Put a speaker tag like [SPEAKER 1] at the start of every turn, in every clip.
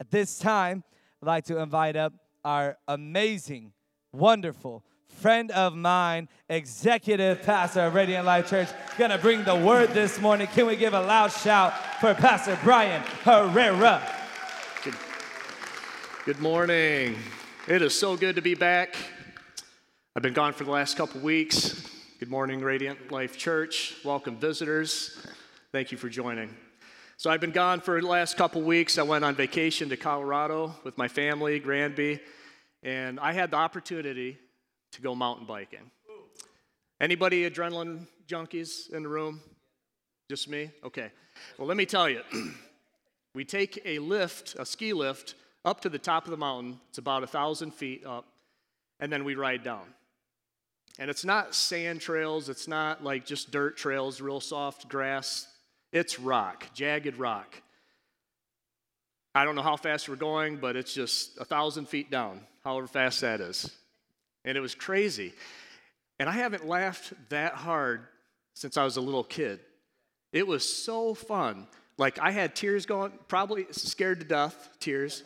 [SPEAKER 1] At this time, I'd like to invite up our amazing, wonderful friend of mine, executive pastor of Radiant Life Church, gonna bring the word this morning. Can we give a loud shout for Pastor Brian Herrera?
[SPEAKER 2] Good, good morning. It is so good to be back. I've been gone for the last couple weeks. Good morning, Radiant Life Church. Welcome, visitors. Thank you for joining. So, I've been gone for the last couple weeks. I went on vacation to Colorado with my family, Granby, and I had the opportunity to go mountain biking. Anybody adrenaline junkies in the room? Just me? Okay. Well, let me tell you. we take a lift, a ski lift, up to the top of the mountain. It's about a thousand feet up, and then we ride down. And it's not sand trails, it's not like just dirt trails, real soft grass. It's rock, jagged rock. I don't know how fast we're going, but it's just a thousand feet down, however fast that is and it was crazy. And I haven't laughed that hard since I was a little kid. It was so fun. Like I had tears going, probably scared to death, tears,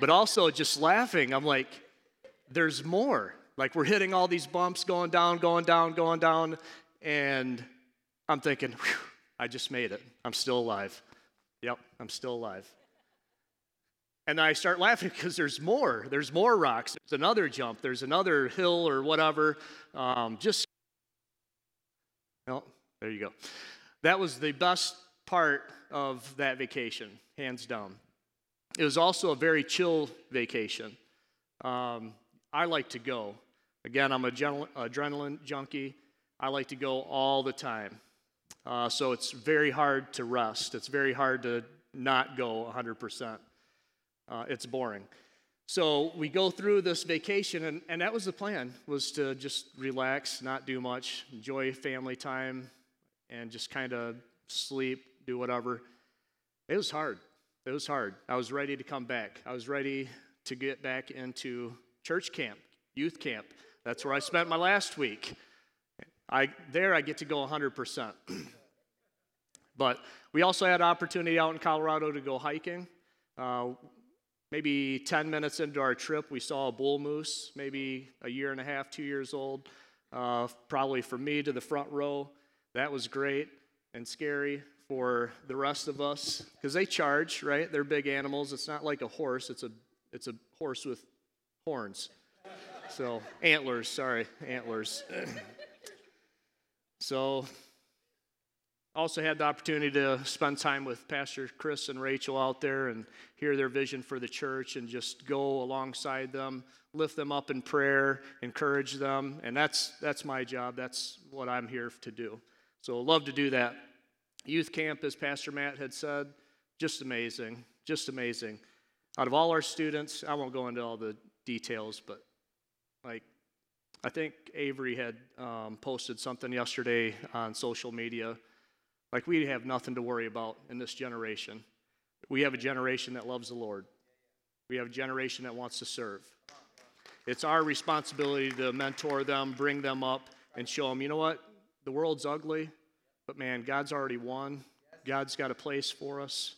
[SPEAKER 2] but also just laughing. I'm like, there's more. Like we're hitting all these bumps, going down, going down, going down, and I'm thinking, I just made it. I'm still alive. Yep, I'm still alive. And I start laughing because there's more. There's more rocks. There's another jump. There's another hill or whatever. Um, just, well, there you go. That was the best part of that vacation, hands down. It was also a very chill vacation. Um, I like to go. Again, I'm a adrenaline junkie. I like to go all the time. Uh, so it's very hard to rest. It's very hard to not go 100% uh, it's boring. So we go through this vacation, and, and that was the plan, was to just relax, not do much, enjoy family time, and just kind of sleep, do whatever. It was hard. It was hard. I was ready to come back. I was ready to get back into church camp, youth camp. That's where I spent my last week. I, there I get to go 100%. but we also had an opportunity out in Colorado to go hiking. Uh, Maybe 10 minutes into our trip, we saw a bull moose, maybe a year and a half, two years old, uh, probably for me to the front row. That was great and scary for the rest of us because they charge, right? They're big animals. It's not like a horse, it's a, it's a horse with horns. So, antlers, sorry, antlers. so, also had the opportunity to spend time with Pastor Chris and Rachel out there and hear their vision for the church and just go alongside them, lift them up in prayer, encourage them. And that's, that's my job. That's what I'm here to do. So love to do that. Youth camp, as Pastor Matt had said, just amazing, just amazing. Out of all our students, I won't go into all the details, but like I think Avery had um, posted something yesterday on social media like we have nothing to worry about in this generation. We have a generation that loves the Lord, we have a generation that wants to serve. It's our responsibility to mentor them, bring them up, and show them, you know what? The world's ugly, but man, God's already won. God's got a place for us.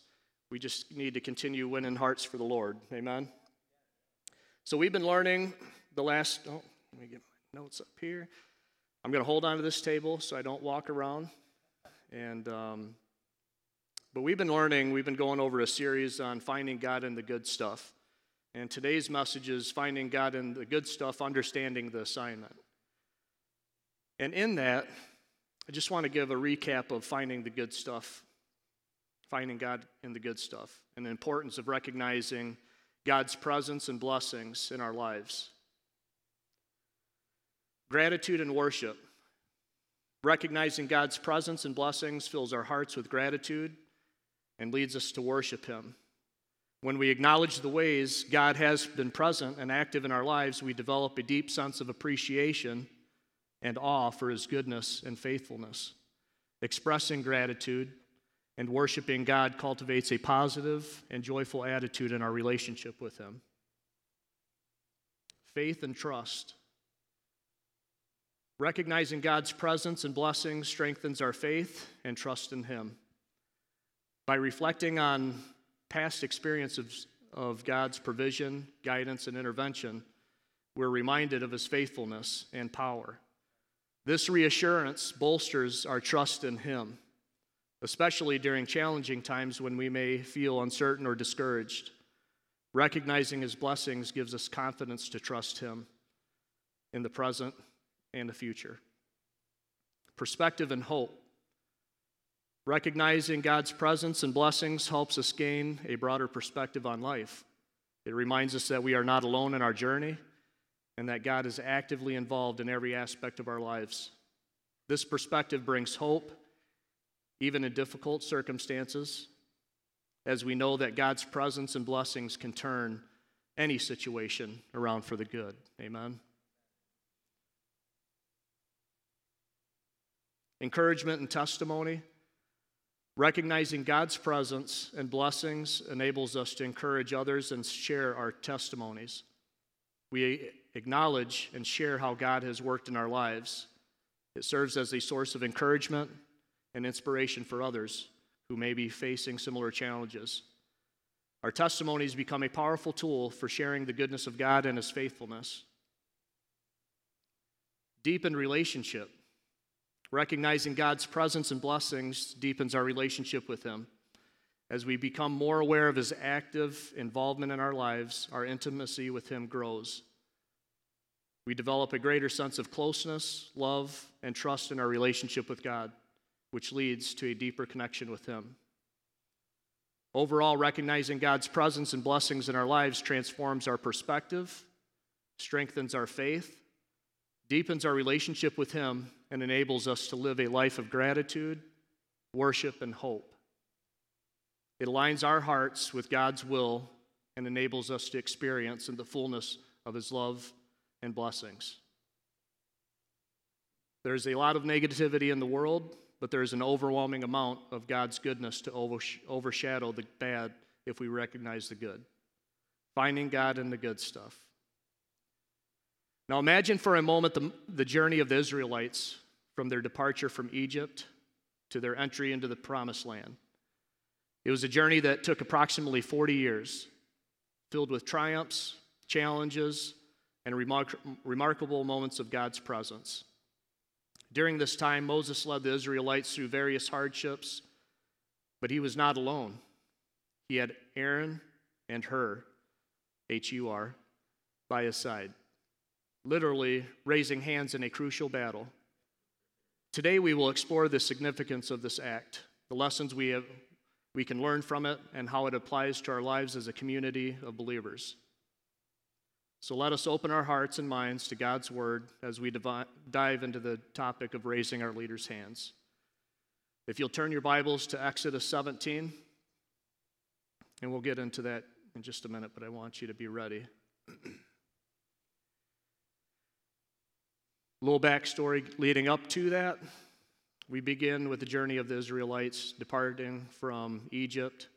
[SPEAKER 2] We just need to continue winning hearts for the Lord. Amen. So we've been learning the last, oh, let me get my notes up here. I'm going to hold on to this table so I don't walk around. And, um, but we've been learning, we've been going over a series on finding God in the good stuff. And today's message is finding God in the good stuff, understanding the assignment. And in that, I just want to give a recap of finding the good stuff, finding God in the good stuff, and the importance of recognizing God's presence and blessings in our lives. Gratitude and worship. Recognizing God's presence and blessings fills our hearts with gratitude and leads us to worship Him. When we acknowledge the ways God has been present and active in our lives, we develop a deep sense of appreciation and awe for His goodness and faithfulness. Expressing gratitude and worshiping God cultivates a positive and joyful attitude in our relationship with Him. Faith and trust. Recognizing God's presence and blessings strengthens our faith and trust in Him. By reflecting on past experiences of God's provision, guidance, and intervention, we're reminded of his faithfulness and power. This reassurance bolsters our trust in him, especially during challenging times when we may feel uncertain or discouraged. Recognizing his blessings gives us confidence to trust him in the present and the future. Perspective and hope. Recognizing God's presence and blessings helps us gain a broader perspective on life. It reminds us that we are not alone in our journey and that God is actively involved in every aspect of our lives. This perspective brings hope, even in difficult circumstances, as we know that God's presence and blessings can turn any situation around for the good. Amen. Encouragement and testimony. Recognizing God's presence and blessings enables us to encourage others and share our testimonies. We acknowledge and share how God has worked in our lives. It serves as a source of encouragement and inspiration for others who may be facing similar challenges. Our testimonies become a powerful tool for sharing the goodness of God and His faithfulness. Deepen relationship. Recognizing God's presence and blessings deepens our relationship with Him. As we become more aware of His active involvement in our lives, our intimacy with Him grows. We develop a greater sense of closeness, love, and trust in our relationship with God, which leads to a deeper connection with Him. Overall, recognizing God's presence and blessings in our lives transforms our perspective, strengthens our faith, deepens our relationship with Him, and enables us to live a life of gratitude, worship, and hope. It aligns our hearts with God's will and enables us to experience in the fullness of His love and blessings. There's a lot of negativity in the world, but there's an overwhelming amount of God's goodness to overshadow the bad if we recognize the good. Finding God in the good stuff. Now imagine for a moment the, the journey of the Israelites from their departure from Egypt to their entry into the promised land. It was a journey that took approximately 40 years, filled with triumphs, challenges, and remark- remarkable moments of God's presence. During this time, Moses led the Israelites through various hardships, but he was not alone. He had Aaron and Hur, H U R, by his side, literally raising hands in a crucial battle. Today, we will explore the significance of this act, the lessons we, have, we can learn from it, and how it applies to our lives as a community of believers. So let us open our hearts and minds to God's word as we dive into the topic of raising our leaders' hands. If you'll turn your Bibles to Exodus 17, and we'll get into that in just a minute, but I want you to be ready. A little backstory leading up to that. We begin with the journey of the Israelites departing from Egypt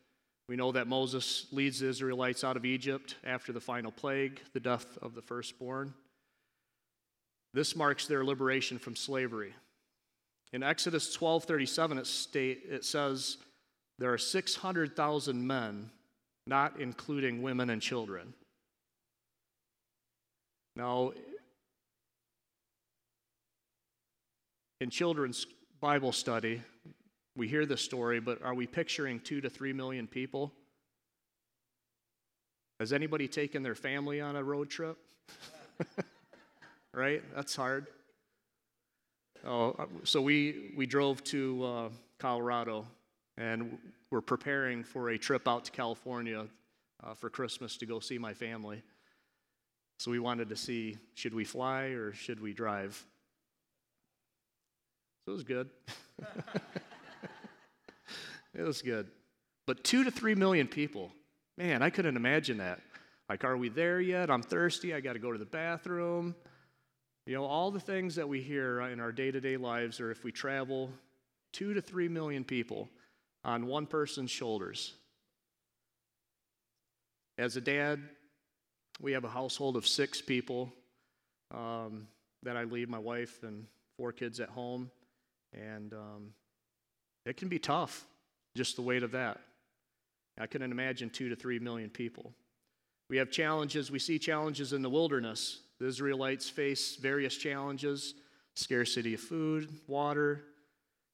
[SPEAKER 2] we know that Moses leads the Israelites out of Egypt after the final plague, the death of the firstborn. This marks their liberation from slavery. In Exodus 12:37 it state it says there are 600,000 men, not including women and children. Now in children's Bible study, we hear this story, but are we picturing two to three million people? Has anybody taken their family on a road trip? right? That's hard. Oh, so we, we drove to uh, Colorado and we're preparing for a trip out to California uh, for Christmas to go see my family. So we wanted to see should we fly or should we drive? So it was good. It was good. But two to three million people, man, I couldn't imagine that. Like, are we there yet? I'm thirsty. I got to go to the bathroom. You know, all the things that we hear in our day to day lives, or if we travel, two to three million people on one person's shoulders. As a dad, we have a household of six people um, that I leave my wife and four kids at home. And um, it can be tough just the weight of that. I couldn't imagine two to three million people. We have challenges, we see challenges in the wilderness. The Israelites face various challenges scarcity of food, water,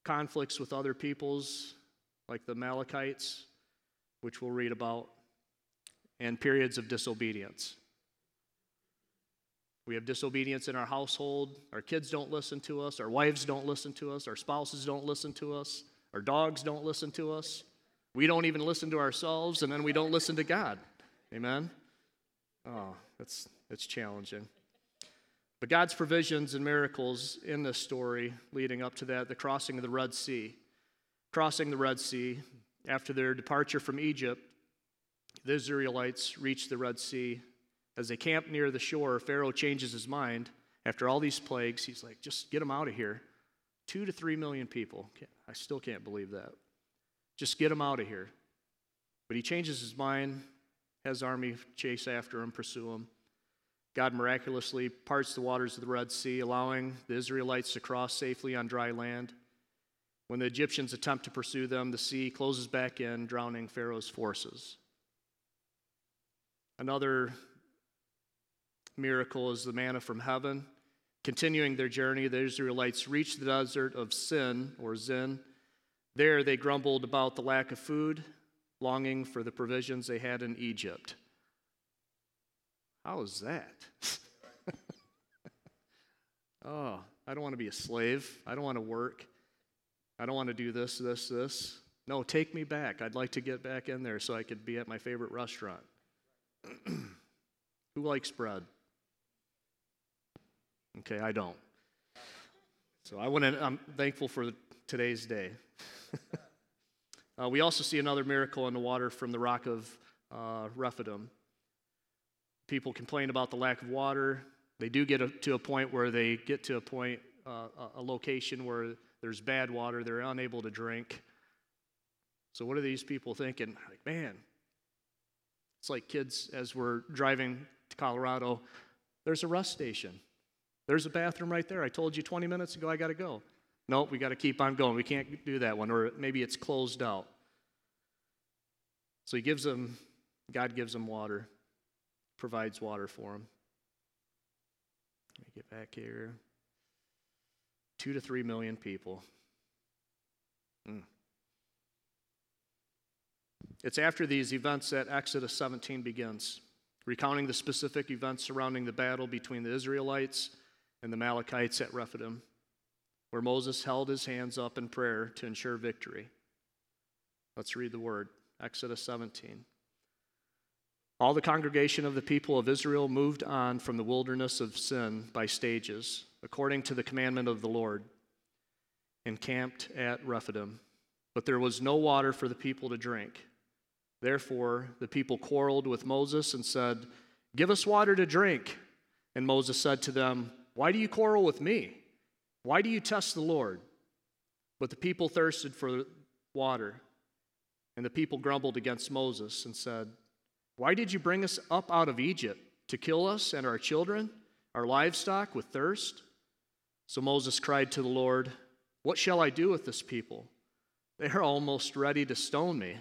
[SPEAKER 2] conflicts with other peoples like the Amalekites, which we'll read about, and periods of disobedience. We have disobedience in our household. Our kids don't listen to us. Our wives don't listen to us. Our spouses don't listen to us. Our dogs don't listen to us. We don't even listen to ourselves, and then we don't listen to God. Amen? Oh, that's, that's challenging. But God's provisions and miracles in this story leading up to that, the crossing of the Red Sea. Crossing the Red Sea, after their departure from Egypt, the Israelites reached the Red Sea. As they camp near the shore, Pharaoh changes his mind. After all these plagues, he's like, just get them out of here. Two to three million people. I still can't believe that. Just get them out of here. But he changes his mind, has army chase after him, pursue him. God miraculously parts the waters of the Red Sea, allowing the Israelites to cross safely on dry land. When the Egyptians attempt to pursue them, the sea closes back in, drowning Pharaoh's forces. Another miracle is the manna from heaven. Continuing their journey, the Israelites reached the desert of Sin, or Zin, there they grumbled about the lack of food, longing for the provisions they had in Egypt. How is that? oh, I don't want to be a slave. I don't want to work. I don't want to do this, this, this. No, take me back. I'd like to get back in there so I could be at my favorite restaurant. Who likes bread? Okay, I don't. So I want to, I'm thankful for today's day. uh, we also see another miracle in the water from the rock of uh, Rephidim. People complain about the lack of water. They do get a, to a point where they get to a point, uh, a location where there's bad water. They're unable to drink. So, what are these people thinking? Like, man, it's like kids as we're driving to Colorado, there's a rest station. There's a bathroom right there. I told you 20 minutes ago I got to go. Nope, we got to keep on going. We can't do that one, or maybe it's closed out. So he gives them, God gives them water, provides water for them. Let me get back here. Two to three million people. Mm. It's after these events that Exodus 17 begins, recounting the specific events surrounding the battle between the Israelites and the Amalekites at Rephidim where Moses held his hands up in prayer to ensure victory. Let's read the word Exodus 17. All the congregation of the people of Israel moved on from the wilderness of sin by stages, according to the commandment of the Lord, and camped at Rephidim. But there was no water for the people to drink. Therefore, the people quarreled with Moses and said, Give us water to drink. And Moses said to them, Why do you quarrel with me? Why do you test the Lord? But the people thirsted for water. And the people grumbled against Moses and said, Why did you bring us up out of Egypt to kill us and our children, our livestock with thirst? So Moses cried to the Lord, What shall I do with this people? They are almost ready to stone me.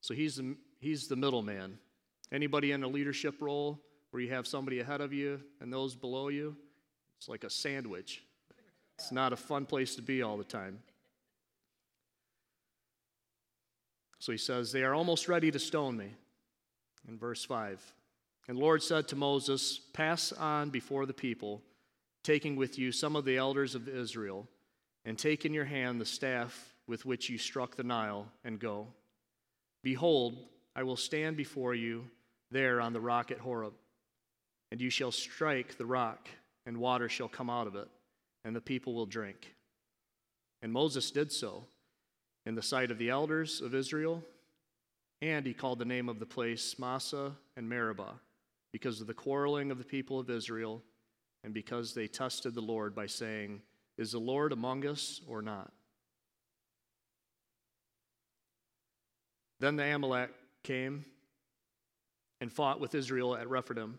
[SPEAKER 2] So he's the, he's the middleman. Anybody in a leadership role where you have somebody ahead of you and those below you? It's like a sandwich. It's not a fun place to be all the time. So he says, They are almost ready to stone me. In verse 5. And Lord said to Moses, Pass on before the people, taking with you some of the elders of Israel, and take in your hand the staff with which you struck the Nile, and go. Behold, I will stand before you there on the rock at Horeb, and you shall strike the rock, and water shall come out of it and the people will drink. And Moses did so in the sight of the elders of Israel, and he called the name of the place Massah and Meribah because of the quarreling of the people of Israel and because they tested the Lord by saying, Is the Lord among us or not? Then the Amalek came and fought with Israel at Rephidim.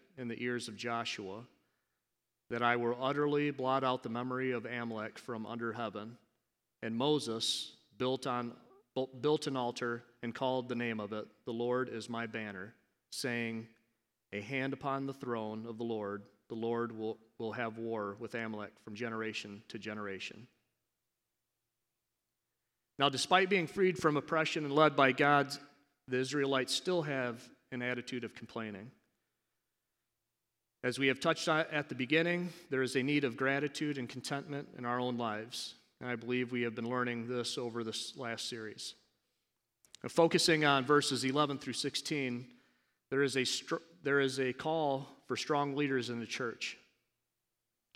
[SPEAKER 2] in the ears of Joshua, that I will utterly blot out the memory of Amalek from under heaven. And Moses built, on, built an altar and called the name of it, The Lord is my banner, saying, A hand upon the throne of the Lord, the Lord will, will have war with Amalek from generation to generation. Now, despite being freed from oppression and led by God, the Israelites still have an attitude of complaining. As we have touched on at the beginning, there is a need of gratitude and contentment in our own lives. And I believe we have been learning this over this last series. focusing on verses 11 through 16, there is, a there is a call for strong leaders in the church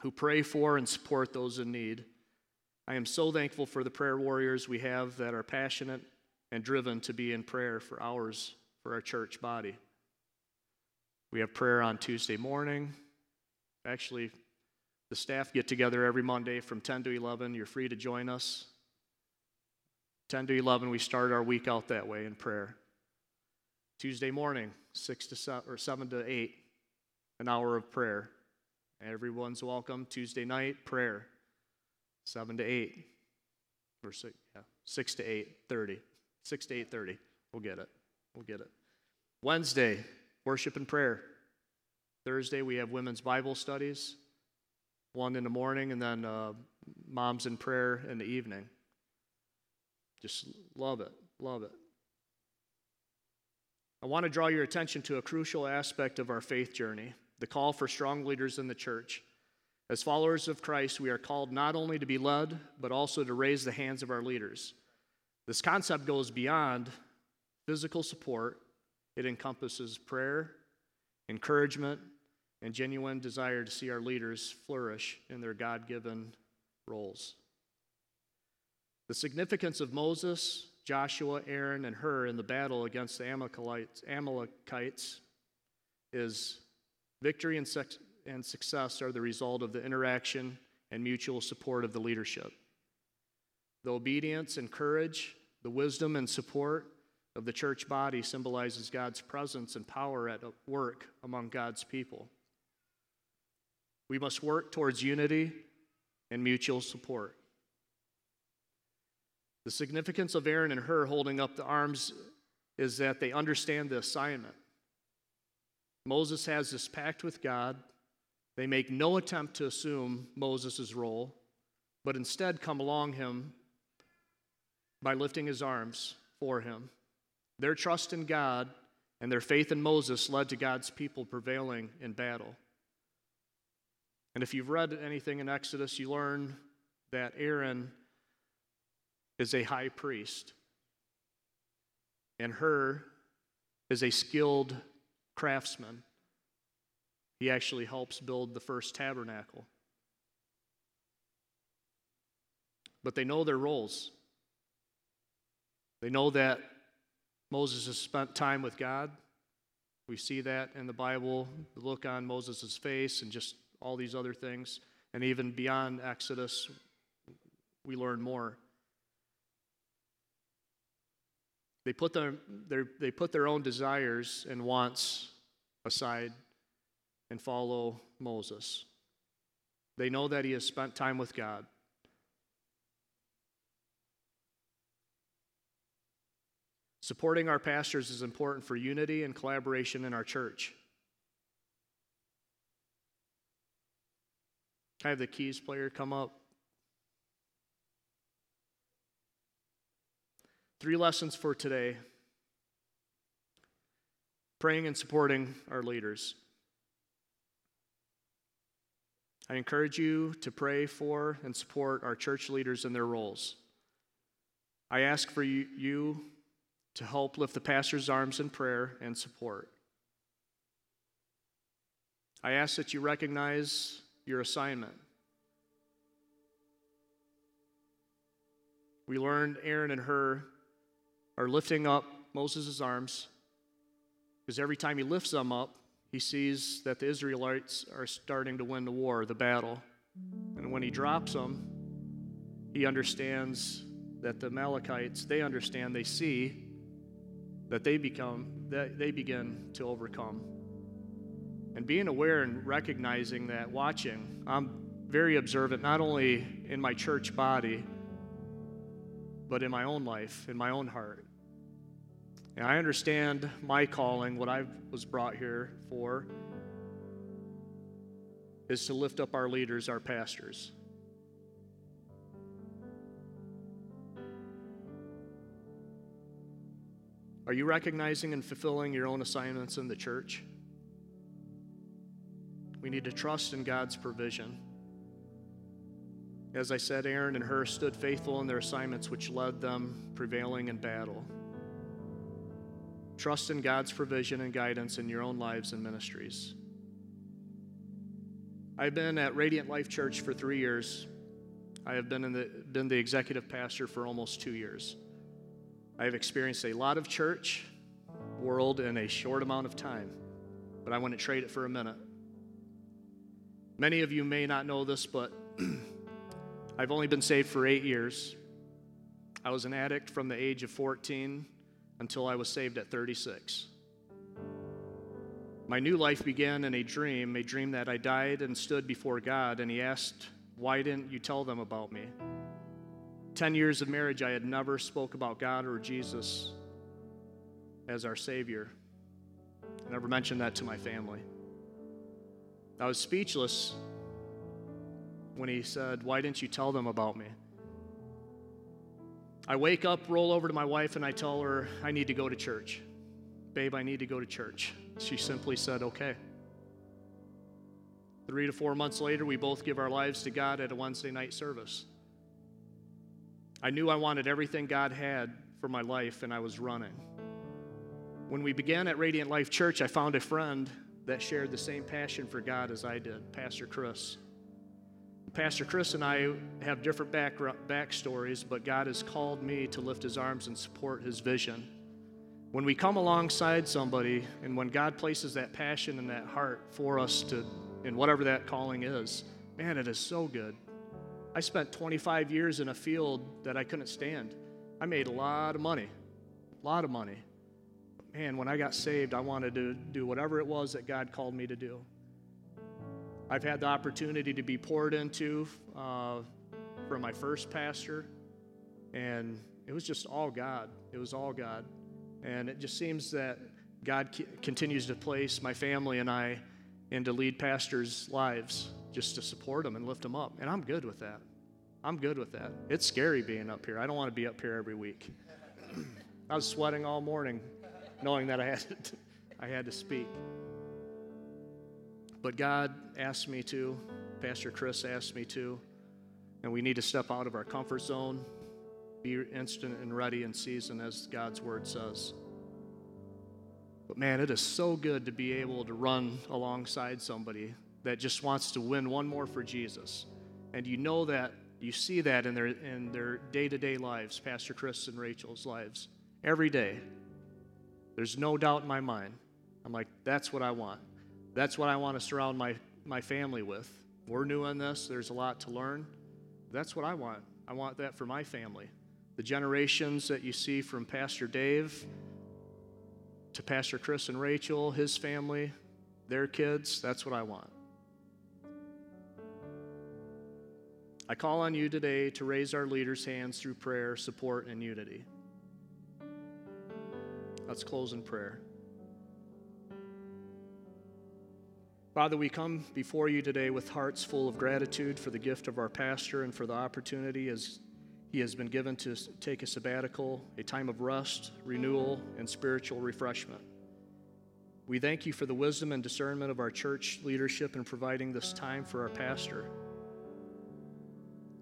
[SPEAKER 2] who pray for and support those in need. I am so thankful for the prayer warriors we have that are passionate and driven to be in prayer for hours for our church body. We have prayer on Tuesday morning. Actually, the staff get together every Monday from 10 to 11. You're free to join us. 10 to 11, we start our week out that way in prayer. Tuesday morning, 6 to 7, or 7 to 8, an hour of prayer. Everyone's welcome. Tuesday night, prayer. 7 to 8. Or 6, yeah, 6 to 8, 30. 6 to 8.30. We'll get it. We'll get it. Wednesday, worship and prayer. Thursday, we have women's Bible studies, one in the morning, and then uh, moms in prayer in the evening. Just love it, love it. I want to draw your attention to a crucial aspect of our faith journey the call for strong leaders in the church. As followers of Christ, we are called not only to be led, but also to raise the hands of our leaders. This concept goes beyond physical support it encompasses prayer, encouragement, and genuine desire to see our leaders flourish in their God given roles. The significance of Moses, Joshua, Aaron, and Hur in the battle against the Amalekites, is victory and, sex, and success are the result of the interaction and mutual support of the leadership. The obedience and courage, the wisdom and support of the church body symbolizes God's presence and power at work among God's people. We must work towards unity and mutual support. The significance of Aaron and Hur holding up the arms is that they understand the assignment. Moses has this pact with God. They make no attempt to assume Moses' role, but instead come along him by lifting his arms for him. Their trust in God and their faith in Moses led to God's people prevailing in battle. And if you've read anything in Exodus, you learn that Aaron is a high priest, and Hur is a skilled craftsman. He actually helps build the first tabernacle. But they know their roles. They know that Moses has spent time with God. We see that in the Bible, the look on Moses' face, and just all these other things. And even beyond Exodus, we learn more. They put, their, their, they put their own desires and wants aside and follow Moses. They know that he has spent time with God. Supporting our pastors is important for unity and collaboration in our church. Can I have the keys player come up? Three lessons for today praying and supporting our leaders. I encourage you to pray for and support our church leaders in their roles. I ask for you, you to help lift the pastor's arms in prayer and support. I ask that you recognize your assignment. We learned Aaron and Hur are lifting up Moses' arms because every time he lifts them up, he sees that the Israelites are starting to win the war, the battle. And when he drops them, he understands that the Amalekites, they understand, they see that they become that they begin to overcome. And being aware and recognizing that, watching, I'm very observant, not only in my church body, but in my own life, in my own heart. And I understand my calling, what I was brought here for, is to lift up our leaders, our pastors. Are you recognizing and fulfilling your own assignments in the church? We need to trust in God's provision. As I said, Aaron and Hur stood faithful in their assignments, which led them prevailing in battle. Trust in God's provision and guidance in your own lives and ministries. I've been at Radiant Life Church for three years. I have been, in the, been the executive pastor for almost two years. I have experienced a lot of church world in a short amount of time, but I wouldn't trade it for a minute. Many of you may not know this, but I've only been saved for eight years. I was an addict from the age of 14 until I was saved at 36. My new life began in a dream, a dream that I died and stood before God, and He asked, Why didn't you tell them about me? Ten years of marriage, I had never spoke about God or Jesus as our Savior. I never mentioned that to my family. I was speechless when he said, Why didn't you tell them about me? I wake up, roll over to my wife, and I tell her, I need to go to church. Babe, I need to go to church. She simply said, Okay. Three to four months later, we both give our lives to God at a Wednesday night service. I knew I wanted everything God had for my life, and I was running. When we began at Radiant Life Church, I found a friend that shared the same passion for God as I did, Pastor Chris. Pastor Chris and I have different back, backstories, but God has called me to lift his arms and support his vision. When we come alongside somebody, and when God places that passion in that heart for us to, in whatever that calling is, man, it is so good. I spent 25 years in a field that I couldn't stand. I made a lot of money, a lot of money. Man, when I got saved, I wanted to do whatever it was that God called me to do. I've had the opportunity to be poured into uh, from my first pastor, and it was just all God. It was all God. And it just seems that God c- continues to place my family and I into lead pastors' lives just to support them and lift them up. And I'm good with that. I'm good with that. It's scary being up here. I don't want to be up here every week. I was sweating all morning knowing that I had to, I had to speak. But God asked me to, Pastor Chris asked me to, and we need to step out of our comfort zone, be instant and ready in season, as God's word says. But man, it is so good to be able to run alongside somebody that just wants to win one more for Jesus. And you know that, you see that in their in their day-to-day lives, Pastor Chris and Rachel's lives. Every day. There's no doubt in my mind. I'm like, that's what I want. That's what I want to surround my, my family with. We're new in this, there's a lot to learn. That's what I want. I want that for my family. The generations that you see from Pastor Dave to Pastor Chris and Rachel, his family, their kids, that's what I want. I call on you today to raise our leaders' hands through prayer, support, and unity. Let's close in prayer. Father, we come before you today with hearts full of gratitude for the gift of our pastor and for the opportunity as he has been given to take a sabbatical, a time of rest, renewal, and spiritual refreshment. We thank you for the wisdom and discernment of our church leadership in providing this time for our pastor.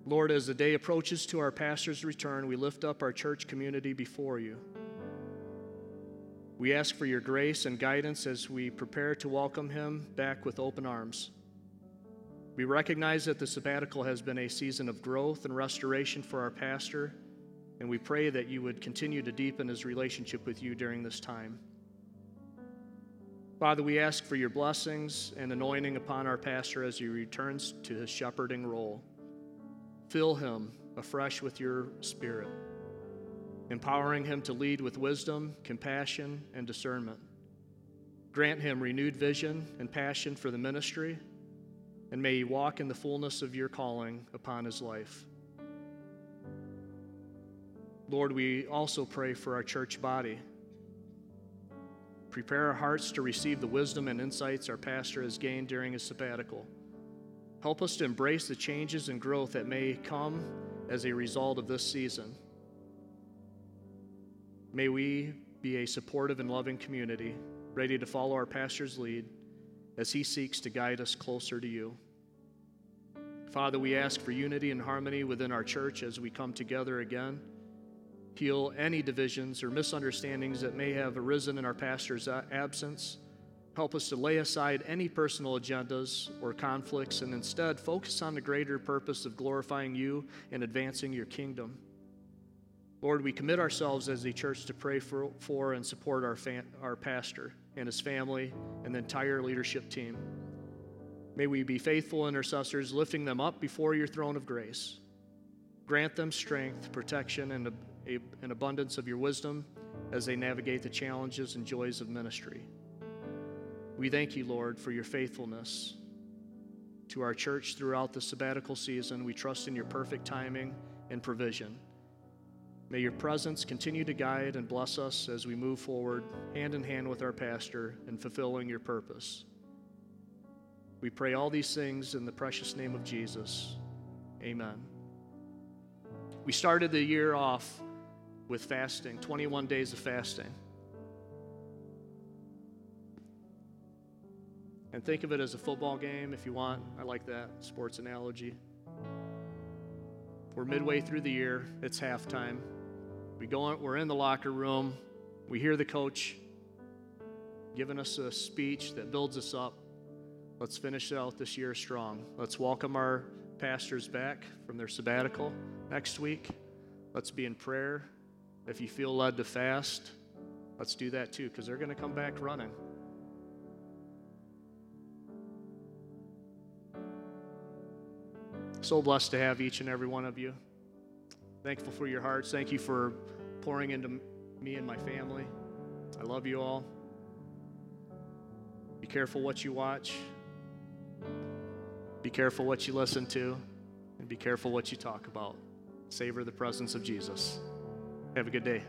[SPEAKER 2] Lord, as the day approaches to our pastor's return, we lift up our church community before you. We ask for your grace and guidance as we prepare to welcome him back with open arms. We recognize that the sabbatical has been a season of growth and restoration for our pastor, and we pray that you would continue to deepen his relationship with you during this time. Father, we ask for your blessings and anointing upon our pastor as he returns to his shepherding role. Fill him afresh with your spirit, empowering him to lead with wisdom, compassion, and discernment. Grant him renewed vision and passion for the ministry, and may he walk in the fullness of your calling upon his life. Lord, we also pray for our church body. Prepare our hearts to receive the wisdom and insights our pastor has gained during his sabbatical. Help us to embrace the changes and growth that may come as a result of this season. May we be a supportive and loving community, ready to follow our pastor's lead as he seeks to guide us closer to you. Father, we ask for unity and harmony within our church as we come together again. Heal any divisions or misunderstandings that may have arisen in our pastor's absence Help us to lay aside any personal agendas or conflicts and instead focus on the greater purpose of glorifying you and advancing your kingdom. Lord, we commit ourselves as a church to pray for, for and support our, our pastor and his family and the entire leadership team. May we be faithful intercessors, lifting them up before your throne of grace. Grant them strength, protection, and a, a, an abundance of your wisdom as they navigate the challenges and joys of ministry. We thank you, Lord, for your faithfulness to our church throughout the sabbatical season. We trust in your perfect timing and provision. May your presence continue to guide and bless us as we move forward, hand in hand with our pastor, in fulfilling your purpose. We pray all these things in the precious name of Jesus. Amen. We started the year off with fasting, 21 days of fasting. And think of it as a football game if you want. I like that sports analogy. We're midway through the year, it's halftime. We go in, we're in the locker room, we hear the coach giving us a speech that builds us up. Let's finish out this year strong. Let's welcome our pastors back from their sabbatical next week. Let's be in prayer. If you feel led to fast, let's do that too, because they're going to come back running. So blessed to have each and every one of you. Thankful for your hearts. Thank you for pouring into me and my family. I love you all. Be careful what you watch. Be careful what you listen to. And be careful what you talk about. Savor the presence of Jesus. Have a good day.